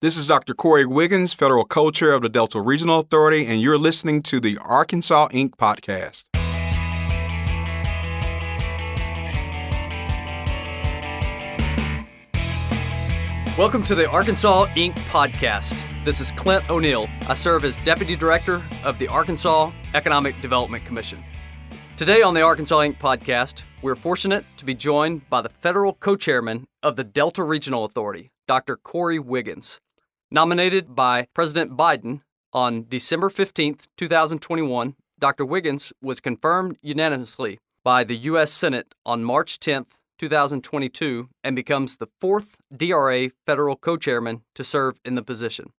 This is Dr. Corey Wiggins, Federal Co Chair of the Delta Regional Authority, and you're listening to the Arkansas Inc. podcast. Welcome to the Arkansas Inc. podcast. This is Clint O'Neill. I serve as Deputy Director of the Arkansas Economic Development Commission. Today on the Arkansas Inc. podcast, we're fortunate to be joined by the federal co chairman of the Delta Regional Authority, Dr. Corey Wiggins. Nominated by President Biden on December 15, 2021, Dr. Wiggins was confirmed unanimously by the U.S. Senate on March 10, 2022, and becomes the fourth DRA federal co chairman to serve in the position.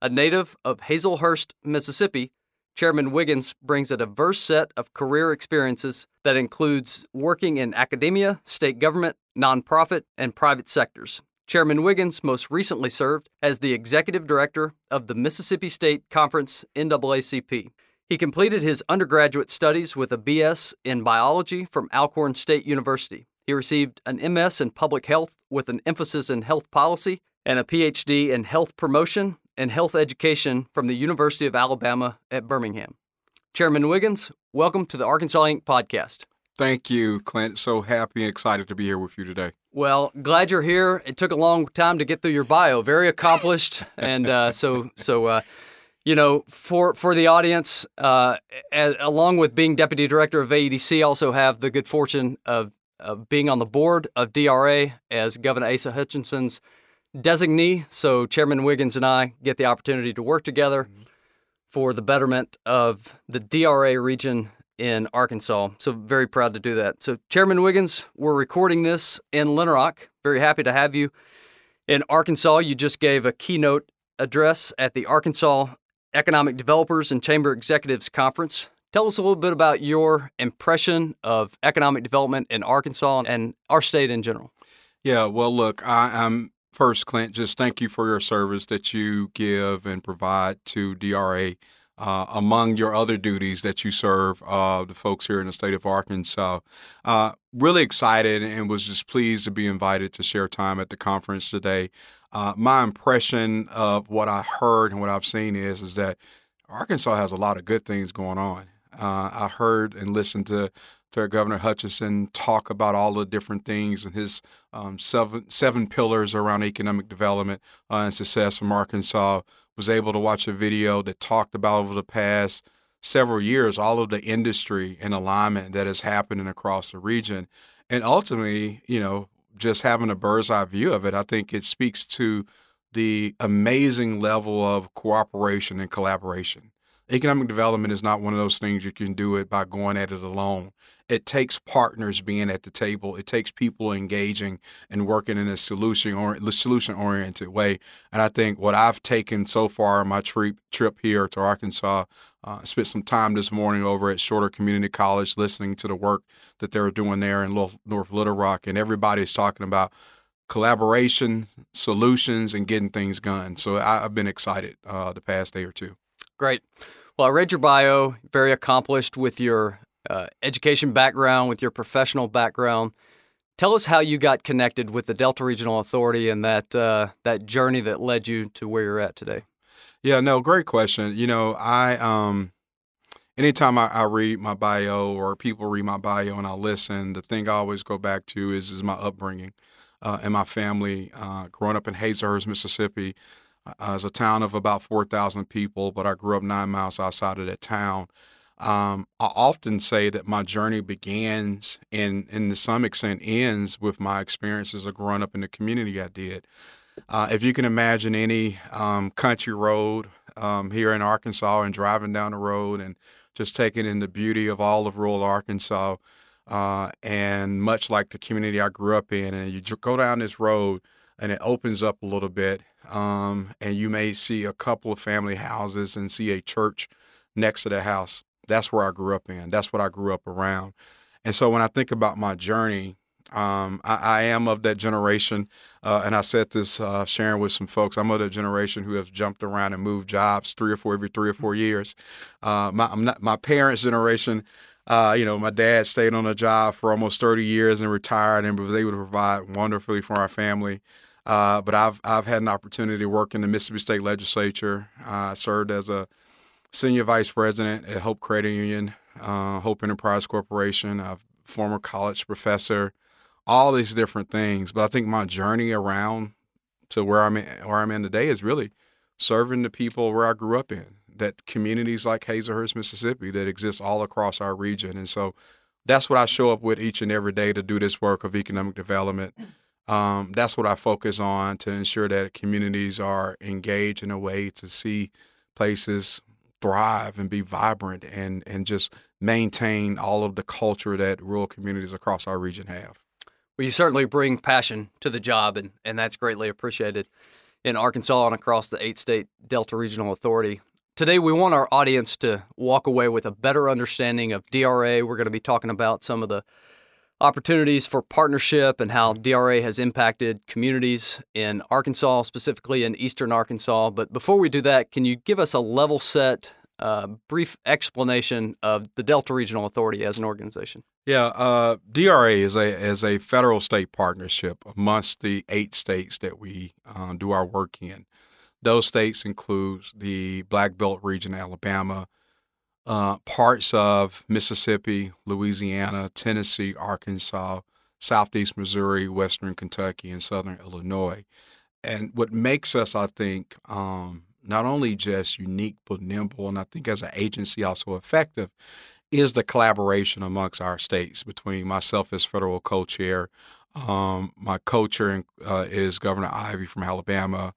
A native of Hazlehurst, Mississippi, Chairman Wiggins brings a diverse set of career experiences that includes working in academia, state government, nonprofit, and private sectors. Chairman Wiggins most recently served as the executive director of the Mississippi State Conference NAACP. He completed his undergraduate studies with a BS in biology from Alcorn State University. He received an MS in public health with an emphasis in health policy and a PhD in health promotion and health education from the University of Alabama at Birmingham. Chairman Wiggins, welcome to the Arkansas Inc. podcast. Thank you, Clint. So happy and excited to be here with you today. Well, glad you're here. It took a long time to get through your bio. Very accomplished, and uh, so so. Uh, you know, for for the audience, uh, as, along with being deputy director of AEDC, also have the good fortune of, of being on the board of DRA as Governor Asa Hutchinson's designee. So Chairman Wiggins and I get the opportunity to work together mm-hmm. for the betterment of the DRA region in Arkansas. So very proud to do that. So Chairman Wiggins, we're recording this in Little Rock. Very happy to have you in Arkansas. You just gave a keynote address at the Arkansas Economic Developers and Chamber Executives Conference. Tell us a little bit about your impression of economic development in Arkansas and our state in general. Yeah, well, look, I, am First, Clint, just thank you for your service that you give and provide to DRA. Uh, among your other duties that you serve uh, the folks here in the state of Arkansas. Uh, really excited and was just pleased to be invited to share time at the conference today. Uh, my impression of what I heard and what I've seen is is that Arkansas has a lot of good things going on. Uh, I heard and listened to to Governor Hutchinson talk about all the different things and his um, seven seven pillars around economic development uh, and success from Arkansas. Was able to watch a video that talked about over the past several years all of the industry and alignment that is happening across the region, and ultimately, you know, just having a bird's eye view of it, I think it speaks to the amazing level of cooperation and collaboration economic development is not one of those things you can do it by going at it alone. It takes partners being at the table. It takes people engaging and working in a solution or solution oriented way. And I think what I've taken so far on my trip trip here to Arkansas, uh, spent some time this morning over at Shorter Community College listening to the work that they're doing there in North Little Rock, and everybody's talking about collaboration, solutions, and getting things done. So I, have been excited uh, the past day or two. Great. Well, I read your bio, very accomplished with your uh, education background, with your professional background. Tell us how you got connected with the Delta Regional Authority and that uh, that journey that led you to where you're at today. Yeah, no, great question. You know, I um, anytime I, I, read my bio or people read my bio and I listen, the thing I always go back to is is my upbringing uh, and my family. Uh, growing up in Hazlehurst, Mississippi, uh, as a town of about 4,000 people, but I grew up nine miles outside of that town. Um, I often say that my journey begins and, and to some extent ends with my experiences of growing up in the community I did. Uh, if you can imagine any um, country road um, here in Arkansas and driving down the road and just taking in the beauty of all of rural Arkansas, uh, and much like the community I grew up in, and you go down this road and it opens up a little bit, um, and you may see a couple of family houses and see a church next to the house. That's where I grew up in. That's what I grew up around. And so when I think about my journey, um, I, I, am of that generation, uh, and I said this uh, sharing with some folks. I'm of that generation who have jumped around and moved jobs three or four every three or four years. Uh, my not, my parents' generation, uh, you know, my dad stayed on a job for almost 30 years and retired and was able to provide wonderfully for our family. Uh, but I've I've had an opportunity to work in the Mississippi State Legislature. I served as a senior vice president at Hope Credit Union, uh, Hope Enterprise Corporation. A former college professor, all these different things. But I think my journey around to where I'm in, where I'm in today is really serving the people where I grew up in. That communities like Hazlehurst, Mississippi, that exist all across our region, and so that's what I show up with each and every day to do this work of economic development. Um, that's what I focus on to ensure that communities are engaged in a way to see places thrive and be vibrant and and just maintain all of the culture that rural communities across our region have. Well, you certainly bring passion to the job, and, and that's greatly appreciated in Arkansas and across the eight state Delta Regional Authority. Today, we want our audience to walk away with a better understanding of DRA. We're going to be talking about some of the opportunities for partnership and how DRA has impacted communities in Arkansas, specifically in eastern Arkansas. But before we do that, can you give us a level set, uh, brief explanation of the Delta Regional Authority as an organization? Yeah, uh, DRA is a is a federal state partnership amongst the eight states that we uh, do our work in. Those states include the Black Belt region, Alabama, uh, parts of Mississippi, Louisiana, Tennessee, Arkansas, Southeast Missouri, Western Kentucky, and Southern Illinois. And what makes us, I think, um, not only just unique but nimble, and I think as an agency also effective, is the collaboration amongst our states between myself as federal co-chair, um, my co-chair uh, is Governor Ivey from Alabama,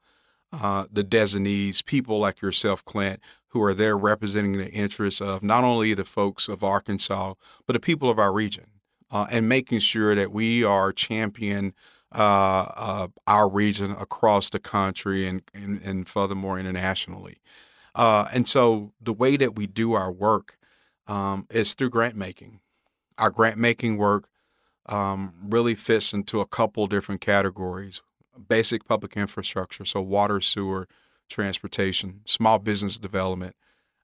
uh, the designees, people like yourself, Clint, who are there representing the interests of not only the folks of Arkansas, but the people of our region, uh, and making sure that we are champion uh, uh, our region across the country and, and, and furthermore internationally. Uh, and so the way that we do our work um, is through grant making. Our grant making work um, really fits into a couple different categories basic public infrastructure, so water, sewer, transportation, small business development,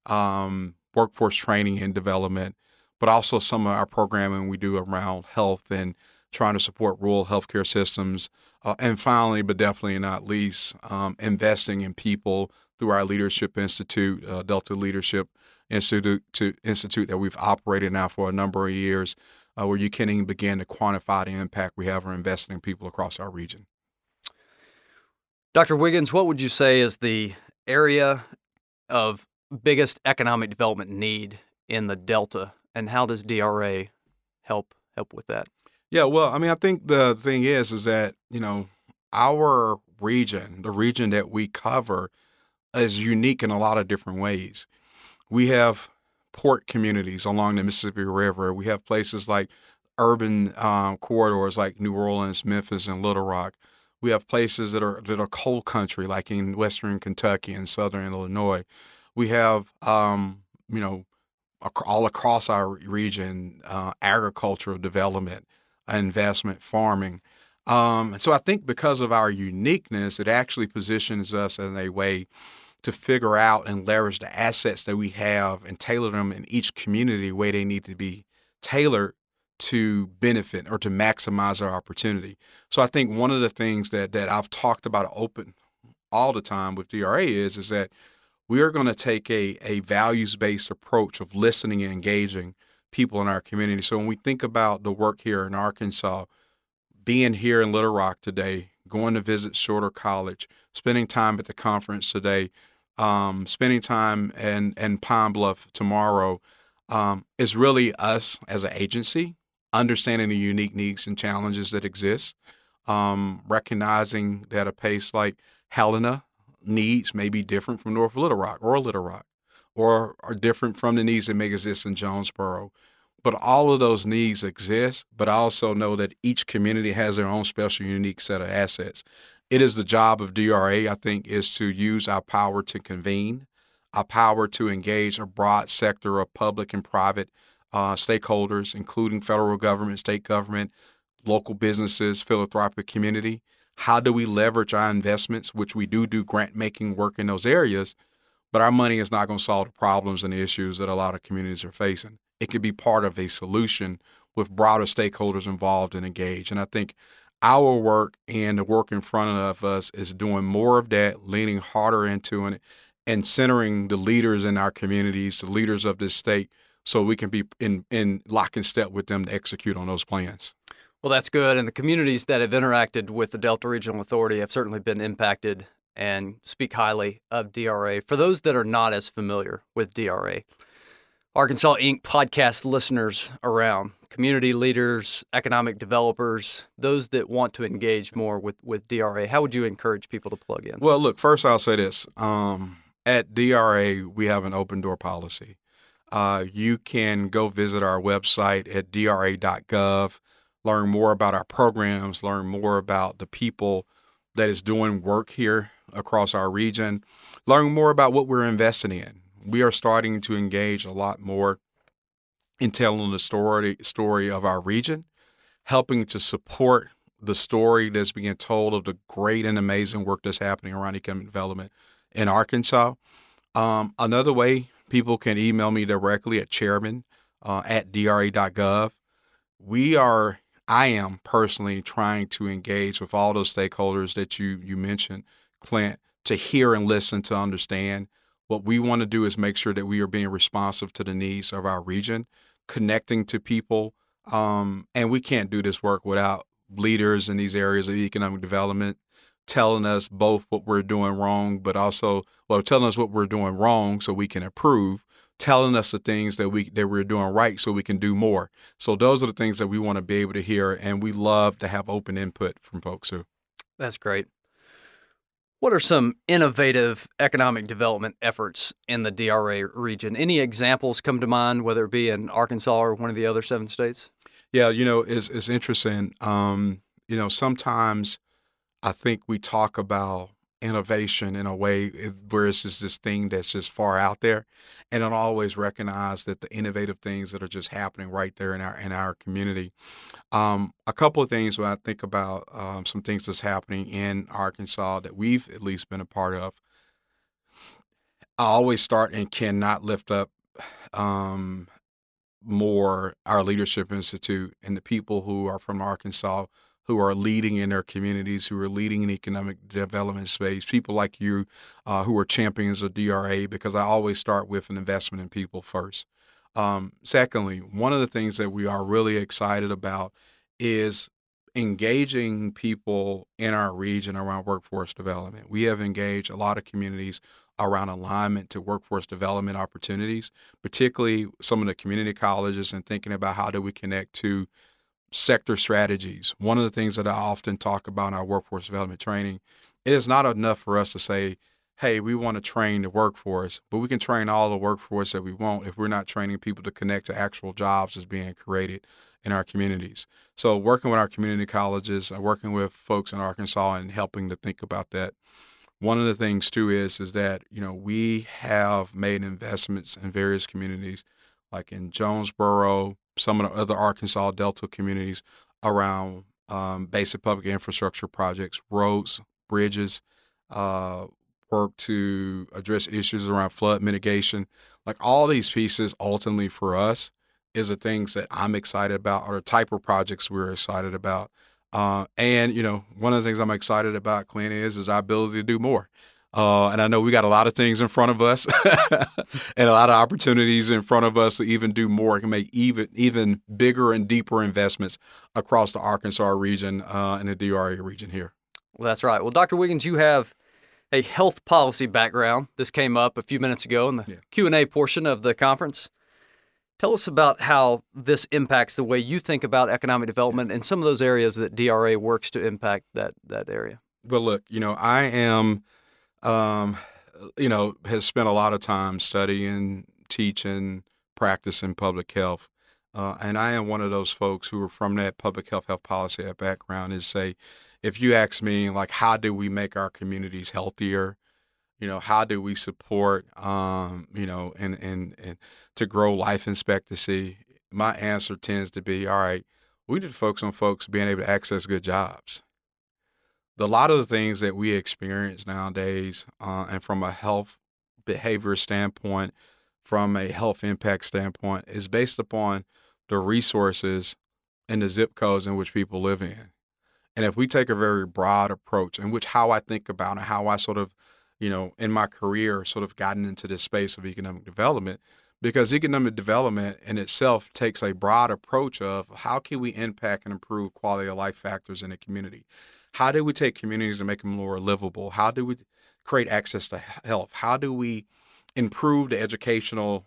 um, workforce training and development, but also some of our programming we do around health and trying to support rural healthcare systems. Uh, and finally, but definitely not least, um, investing in people through our Leadership Institute, uh, Delta Leadership Institute, to, Institute that we've operated now for a number of years, uh, where you can even begin to quantify the impact we have on investing in people across our region. Dr. Wiggins, what would you say is the area of biggest economic development need in the Delta, and how does DRA help help with that? Yeah, well, I mean, I think the thing is, is that you know our region, the region that we cover, is unique in a lot of different ways. We have port communities along the Mississippi River. We have places like urban um, corridors like New Orleans, Memphis, and Little Rock. We have places that are that are coal country, like in western Kentucky and southern Illinois. We have, um, you know, all across our region, uh, agricultural development, investment, farming. Um, so I think because of our uniqueness, it actually positions us in a way to figure out and leverage the assets that we have and tailor them in each community where they need to be tailored to benefit or to maximize our opportunity. So I think one of the things that that I've talked about open all the time with DRA is is that we are going to take a, a values based approach of listening and engaging people in our community. So when we think about the work here in Arkansas, being here in Little Rock today, going to visit Shorter College, spending time at the conference today, um, spending time in, in Pine Bluff tomorrow, um, is really us as an agency understanding the unique needs and challenges that exist, um, recognizing that a place like Helena needs may be different from North Little Rock or Little Rock, or are different from the needs that may exist in Jonesboro. But all of those needs exist, but I also know that each community has their own special, unique set of assets. It is the job of DRA, I think, is to use our power to convene, our power to engage a broad sector of public and private uh, stakeholders, including federal government, state government, local businesses, philanthropic community. How do we leverage our investments, which we do do grant making work in those areas, but our money is not going to solve the problems and the issues that a lot of communities are facing. It could be part of a solution with broader stakeholders involved and engaged. And I think our work and the work in front of us is doing more of that, leaning harder into it, and centering the leaders in our communities, the leaders of this state, so we can be in, in lock and step with them to execute on those plans. Well, that's good. And the communities that have interacted with the Delta Regional Authority have certainly been impacted and speak highly of DRA. For those that are not as familiar with DRA, Arkansas Inc. podcast listeners around, community leaders, economic developers, those that want to engage more with, with DRA, how would you encourage people to plug in? Well, look, first I'll say this. Um, at DRA, we have an open door policy. Uh, you can go visit our website at dra.gov, learn more about our programs, learn more about the people that is doing work here across our region, learn more about what we're investing in. We are starting to engage a lot more in telling the story story of our region, helping to support the story that's being told of the great and amazing work that's happening around economic development in Arkansas. Um, another way people can email me directly at chairman uh, at dra.gov. We are, I am personally trying to engage with all those stakeholders that you you mentioned, Clint, to hear and listen to understand. What we want to do is make sure that we are being responsive to the needs of our region, connecting to people, um, and we can't do this work without leaders in these areas of economic development telling us both what we're doing wrong, but also well telling us what we're doing wrong so we can improve, telling us the things that we that we're doing right so we can do more. So those are the things that we want to be able to hear, and we love to have open input from folks who. That's great. What are some innovative economic development efforts in the DRA region? Any examples come to mind, whether it be in Arkansas or one of the other seven states? Yeah, you know, it's it's interesting. Um, you know, sometimes I think we talk about innovation in a way where it's just this thing that's just far out there, and don't always recognize that the innovative things that are just happening right there in our in our community. Um, a couple of things when I think about um, some things that's happening in Arkansas that we've at least been a part of. I always start and cannot lift up um, more our leadership institute and the people who are from Arkansas who are leading in their communities, who are leading in economic development space, people like you uh, who are champions of DRA, because I always start with an investment in people first. Um, secondly, one of the things that we are really excited about is engaging people in our region around workforce development. We have engaged a lot of communities around alignment to workforce development opportunities, particularly some of the community colleges and thinking about how do we connect to sector strategies. One of the things that I often talk about in our workforce development training, it is not enough for us to say, hey, we want to train the workforce, but we can train all the workforce that we want if we're not training people to connect to actual jobs that's being created in our communities. So working with our community colleges, uh, working with folks in Arkansas and helping to think about that. One of the things too is is that, you know, we have made investments in various communities like in Jonesboro, some of the other Arkansas Delta communities around um, basic public infrastructure projects, roads, bridges, uh, work to address issues around flood mitigation. Like all these pieces, ultimately for us, is the things that I'm excited about, or the type of projects we're excited about. Uh, and you know, one of the things I'm excited about, Clint, is is our ability to do more. Uh, and I know we got a lot of things in front of us and a lot of opportunities in front of us to even do more and make even even bigger and deeper investments across the Arkansas region uh, and the DRA region here. Well, that's right. Well, Dr. Wiggins, you have a health policy background. This came up a few minutes ago in the yeah. Q&A portion of the conference. Tell us about how this impacts the way you think about economic development and some of those areas that DRA works to impact that that area. Well, look, you know, I am – um, you know, has spent a lot of time studying, teaching, practicing public health. Uh, and I am one of those folks who are from that public health health policy background is say, if you ask me like how do we make our communities healthier, you know, how do we support um, you know, and, and and to grow life expectancy, my answer tends to be, all right, we need to focus on folks being able to access good jobs a lot of the things that we experience nowadays, uh, and from a health behavior standpoint, from a health impact standpoint, is based upon the resources and the zip codes in which people live in. And if we take a very broad approach, in which how I think about and how I sort of, you know, in my career, sort of gotten into this space of economic development, because economic development in itself takes a broad approach of how can we impact and improve quality of life factors in a community. How do we take communities and make them more livable? How do we create access to health? How do we improve the educational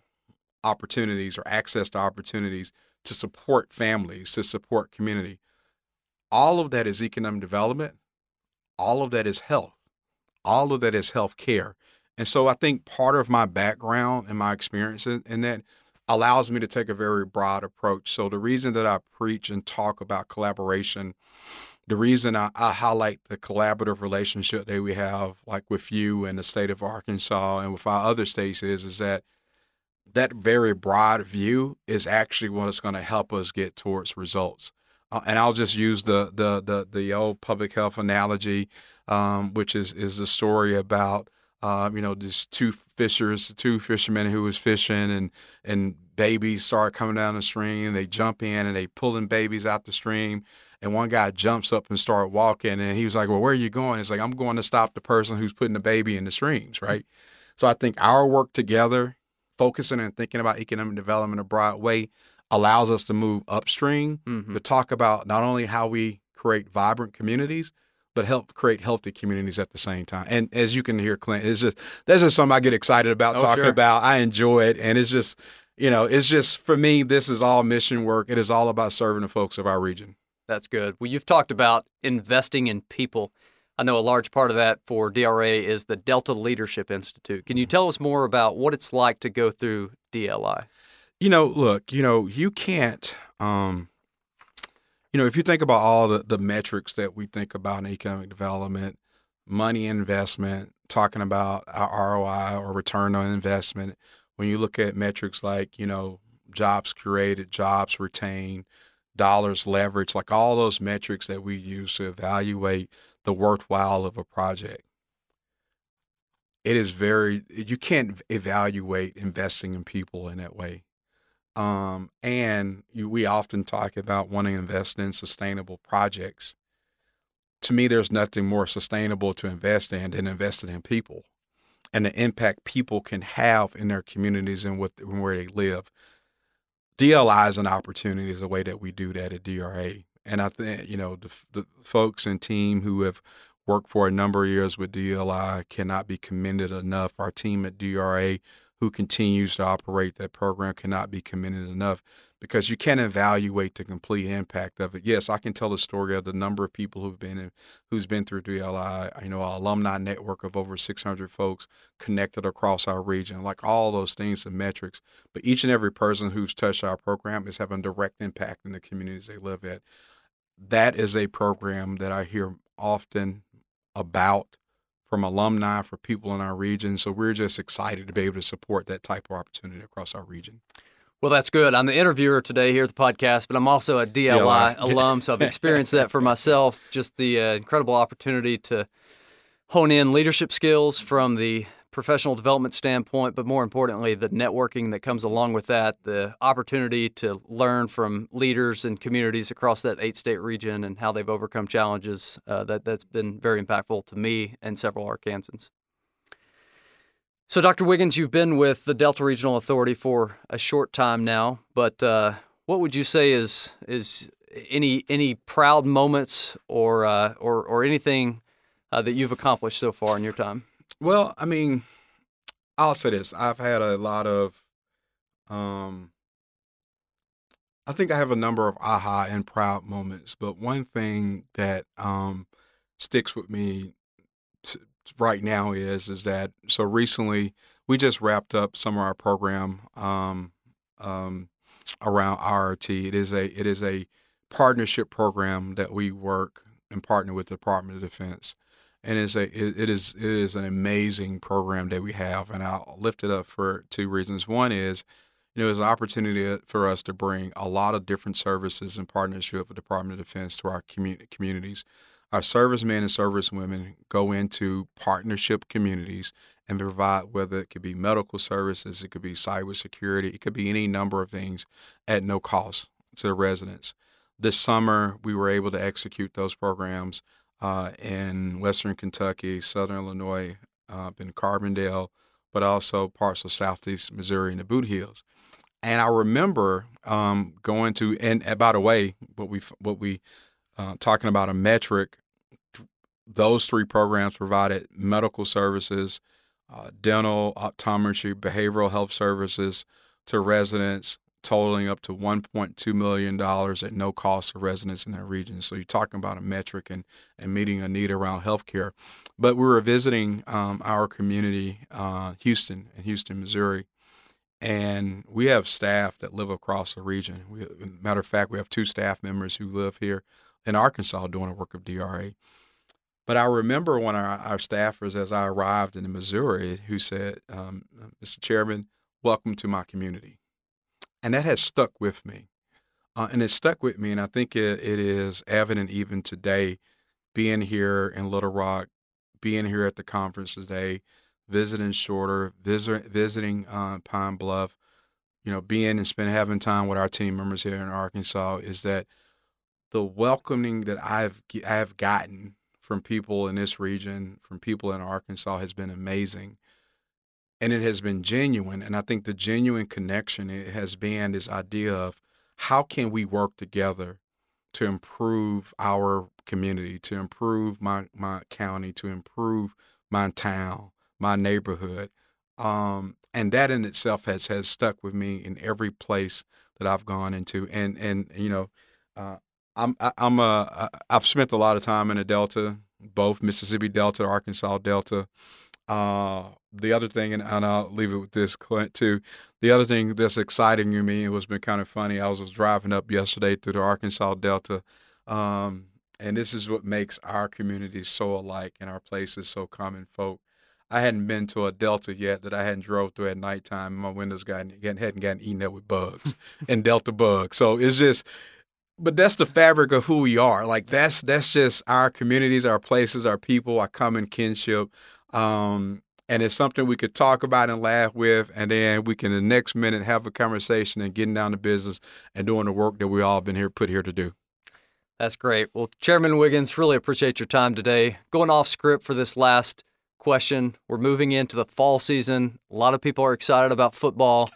opportunities or access to opportunities to support families, to support community? All of that is economic development. All of that is health. All of that is health care. And so I think part of my background and my experience in, that allows me to take a very broad approach. So the reason that I preach and talk about collaboration the reason I, I, highlight the collaborative relationship that we have, like with you and the state of Arkansas and with our other states, is is that that very broad view is actually what is going to help us get towards results. Uh, and I'll just use the the the, the old public health analogy, um, which is is the story about uh, you know these two fishers, two fishermen who was fishing, and and babies start coming down the stream. They jump in and they pulling babies out the stream and one guy jumps up and start walking and he was like well where are you going it's like i'm going to stop the person who's putting the baby in the streams right so i think our work together focusing and thinking about economic development a broad way allows us to move upstream mm-hmm. to talk about not only how we create vibrant communities but help create healthy communities at the same time. And as you can hear, Clint, it's just that's just something I get excited about oh, talking sure. about. I enjoy it, and it's just you know, it's just for me, this is all mission work. It is all about serving the folks of our region. That's good. Well, you've talked about investing in people. I know a large part of that for DRA is the Delta Leadership Institute. Can you mm-hmm. tell us more about what it's like to go through DLI? You know, look, you know, you can't, um, you know, if you think about all the, the metrics that we think about in economic development, money investment, talking about our ROI or return on investment, when you look at metrics like, you know, jobs created, jobs retained, dollars leverage, like all those metrics that we use to evaluate the worthwhile of a project. It is very, you can't evaluate investing in people in that way. Um, and you, we often talk about wanting to invest in sustainable projects. To me, there's nothing more sustainable to invest in than investing in people and the impact people can have in their communities and, and where they live. DLI is an opportunity is a way that we do that at DRA. And I think, you know, the, the folks and team who have worked for a number of years with DLI cannot be commended enough. Our team at DRA who continues to operate that program cannot be commended enough because you can't evaluate the complete impact of it. Yes, I can tell the story of the number of people who've been in, who's been through DLI. You know, our alumni network of over 600 folks connected across our region, like all those things and metrics. But each and every person who's touched our program is having direct impact in the communities they live in. That is a program that I hear often about from alumni, for people in our region. So we're just excited to be able to support that type of opportunity across our region. Well, that's good. I'm the interviewer today here at the podcast, but I'm also a DLI, DLI. alum, so I've experienced that for myself. Just the uh, incredible opportunity to hone in leadership skills from the professional development standpoint, but more importantly, the networking that comes along with that, the opportunity to learn from leaders and communities across that eight state region and how they've overcome challenges. Uh, that, that's been very impactful to me and several Arkansans. So, Dr. Wiggins, you've been with the Delta Regional Authority for a short time now, but uh, what would you say is is any any proud moments or uh, or or anything uh, that you've accomplished so far in your time? Well, I mean, I'll say this: I've had a lot of, um, I think I have a number of aha and proud moments, but one thing that um, sticks with me right now is is that so recently we just wrapped up some of our program um, um, around IRT. It is a it is a partnership program that we work and partner with the Department of Defense, and it's a it, it is it is an amazing program that we have, and I'll lift it up for two reasons. One is you know, an opportunity for us to bring a lot of different services in partnership with the Department of Defense to our community communities our servicemen and servicewomen go into partnership communities and provide whether it could be medical services, it could be cybersecurity, it could be any number of things at no cost to the residents. this summer, we were able to execute those programs uh, in Western Kentucky, Southern Illinois, uh, in Carbondale, but also parts of Southeast Missouri and the Bootheel. And I remember um, going to, and, and, by the way, what we what we uh, talking about a metric. Those three programs provided medical services, uh, dental, optometry, behavioral health services to residents totaling up to $1.2 million at no cost to residents in that region. So you're talking about a metric and, and meeting a need around healthcare. But we were visiting um, our community, uh, Houston, in Houston, Missouri, and we have staff that live across the region. We, matter of fact, we have two staff members who live here in Arkansas doing the work of DRA. But I remember one of our, our staffers, as I arrived in Missouri, who said, um, Mr. Chairman, welcome to my community and that has stuck with me. Uh, and it stuck with me, and I think it, it is evident even today, being here in Little Rock, being here at the conference today, visiting Shorter, visit, visiting uh, Pine Bluff, you know, being and spending having time with our team members here in Arkansas is that the welcoming that I've I've gotten from people in this region, from people in Arkansas, has been amazing and it has been genuine. And I think the genuine connection it has been this idea of how can we work together to improve our community, to improve my my county, to improve my town, my neighborhood, um, and that in itself has has stuck with me in every place that I've gone into. And and you know, uh, I'm I, I'm a I've spent a lot of time in the Delta, both Mississippi Delta, Arkansas Delta. Uh, the other thing, and, and, I'll leave it with this, Clint, too. The other thing that's exciting to me, it was been kind of funny. I was, was driving up yesterday through the Arkansas Delta, um, and this is what makes our communities so alike and our places so common folk. I hadn't been to a Delta yet that I hadn't drove through at nighttime. My windows gotten, hadn't gotten eaten up with bugs and Delta bugs. So it's just, but that's the fabric of who we are. Like that's that's just our communities, our places, our people, our common kinship. Um, and it's something we could talk about and laugh with, and then we can the next minute have a conversation and getting down to business and doing the work that we all been here put here to do. That's great. Well, Chairman Wiggins, really appreciate your time today. Going off script for this last question, we're moving into the fall season. A lot of people are excited about football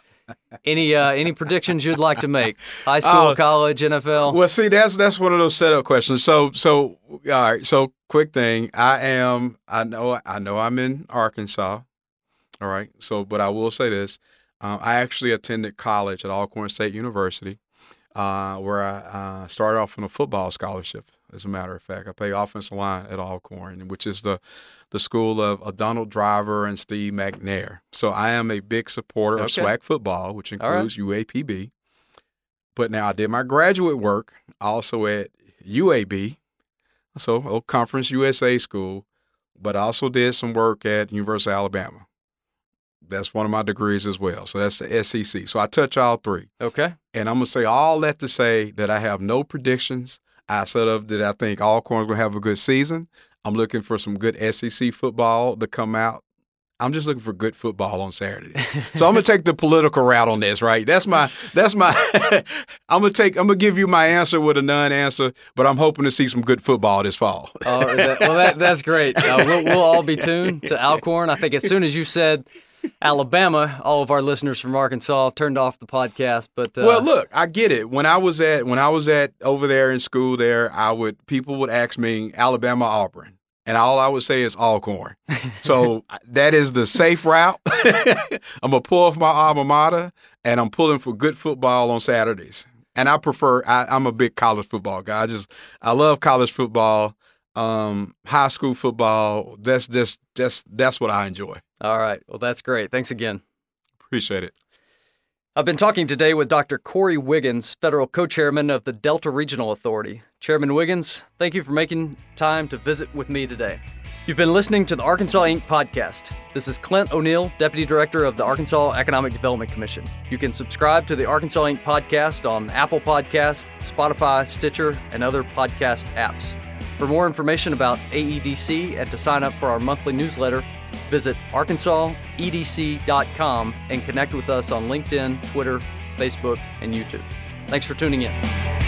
any uh, any predictions you'd like to make? High school, uh, college, NFL. Well, see, that's that's one of those setup questions. So so all right. So quick thing. I am. I know. I know. I'm in Arkansas. All right. So, but I will say this. Uh, I actually attended college at Alcorn State University, uh, where I uh, started off on a football scholarship. As a matter of fact, I play offensive line at Alcorn, which is the the school of, of Donald Driver and Steve McNair. So I am a big supporter okay. of SWAC football, which includes right. UAPB. But now I did my graduate work also at UAB, so Old Conference USA School, but I also did some work at University of Alabama. That's one of my degrees as well. So that's the SEC. So I touch all three. Okay. And I'm gonna say all that to say that I have no predictions. I said of that I think Alcorn's gonna have a good season. I'm looking for some good SEC football to come out. I'm just looking for good football on Saturday. So I'm gonna take the political route on this, right? That's my that's my I'm gonna take I'm gonna give you my answer with a non-answer, but I'm hoping to see some good football this fall. oh, that, well, that, that's great. Uh, we'll, we'll all be tuned to Alcorn. I think as soon as you said Alabama, all of our listeners from Arkansas turned off the podcast. But uh, well, look, I get it. When I was at when I was at over there in school, there, I would people would ask me Alabama, Auburn, and all I would say is Alcorn. So that is the safe route. I'm gonna pull off my alma mater, and I'm pulling for good football on Saturdays. And I prefer. I, I'm a big college football guy. I just I love college football um, high school football. That's just that's that's what I enjoy. All right. Well, that's great. Thanks again. Appreciate it. I've been talking today with Dr. Corey Wiggins, federal co-chairman of the Delta Regional Authority. Chairman Wiggins, thank you for making time to visit with me today. You've been listening to the Arkansas Inc. podcast. This is Clint O'Neill, Deputy Director of the Arkansas Economic Development Commission. You can subscribe to the Arkansas Inc. podcast on Apple Podcast, Spotify, Stitcher, and other podcast apps. For more information about AEDC and to sign up for our monthly newsletter, visit arkansasedc.com and connect with us on LinkedIn, Twitter, Facebook, and YouTube. Thanks for tuning in.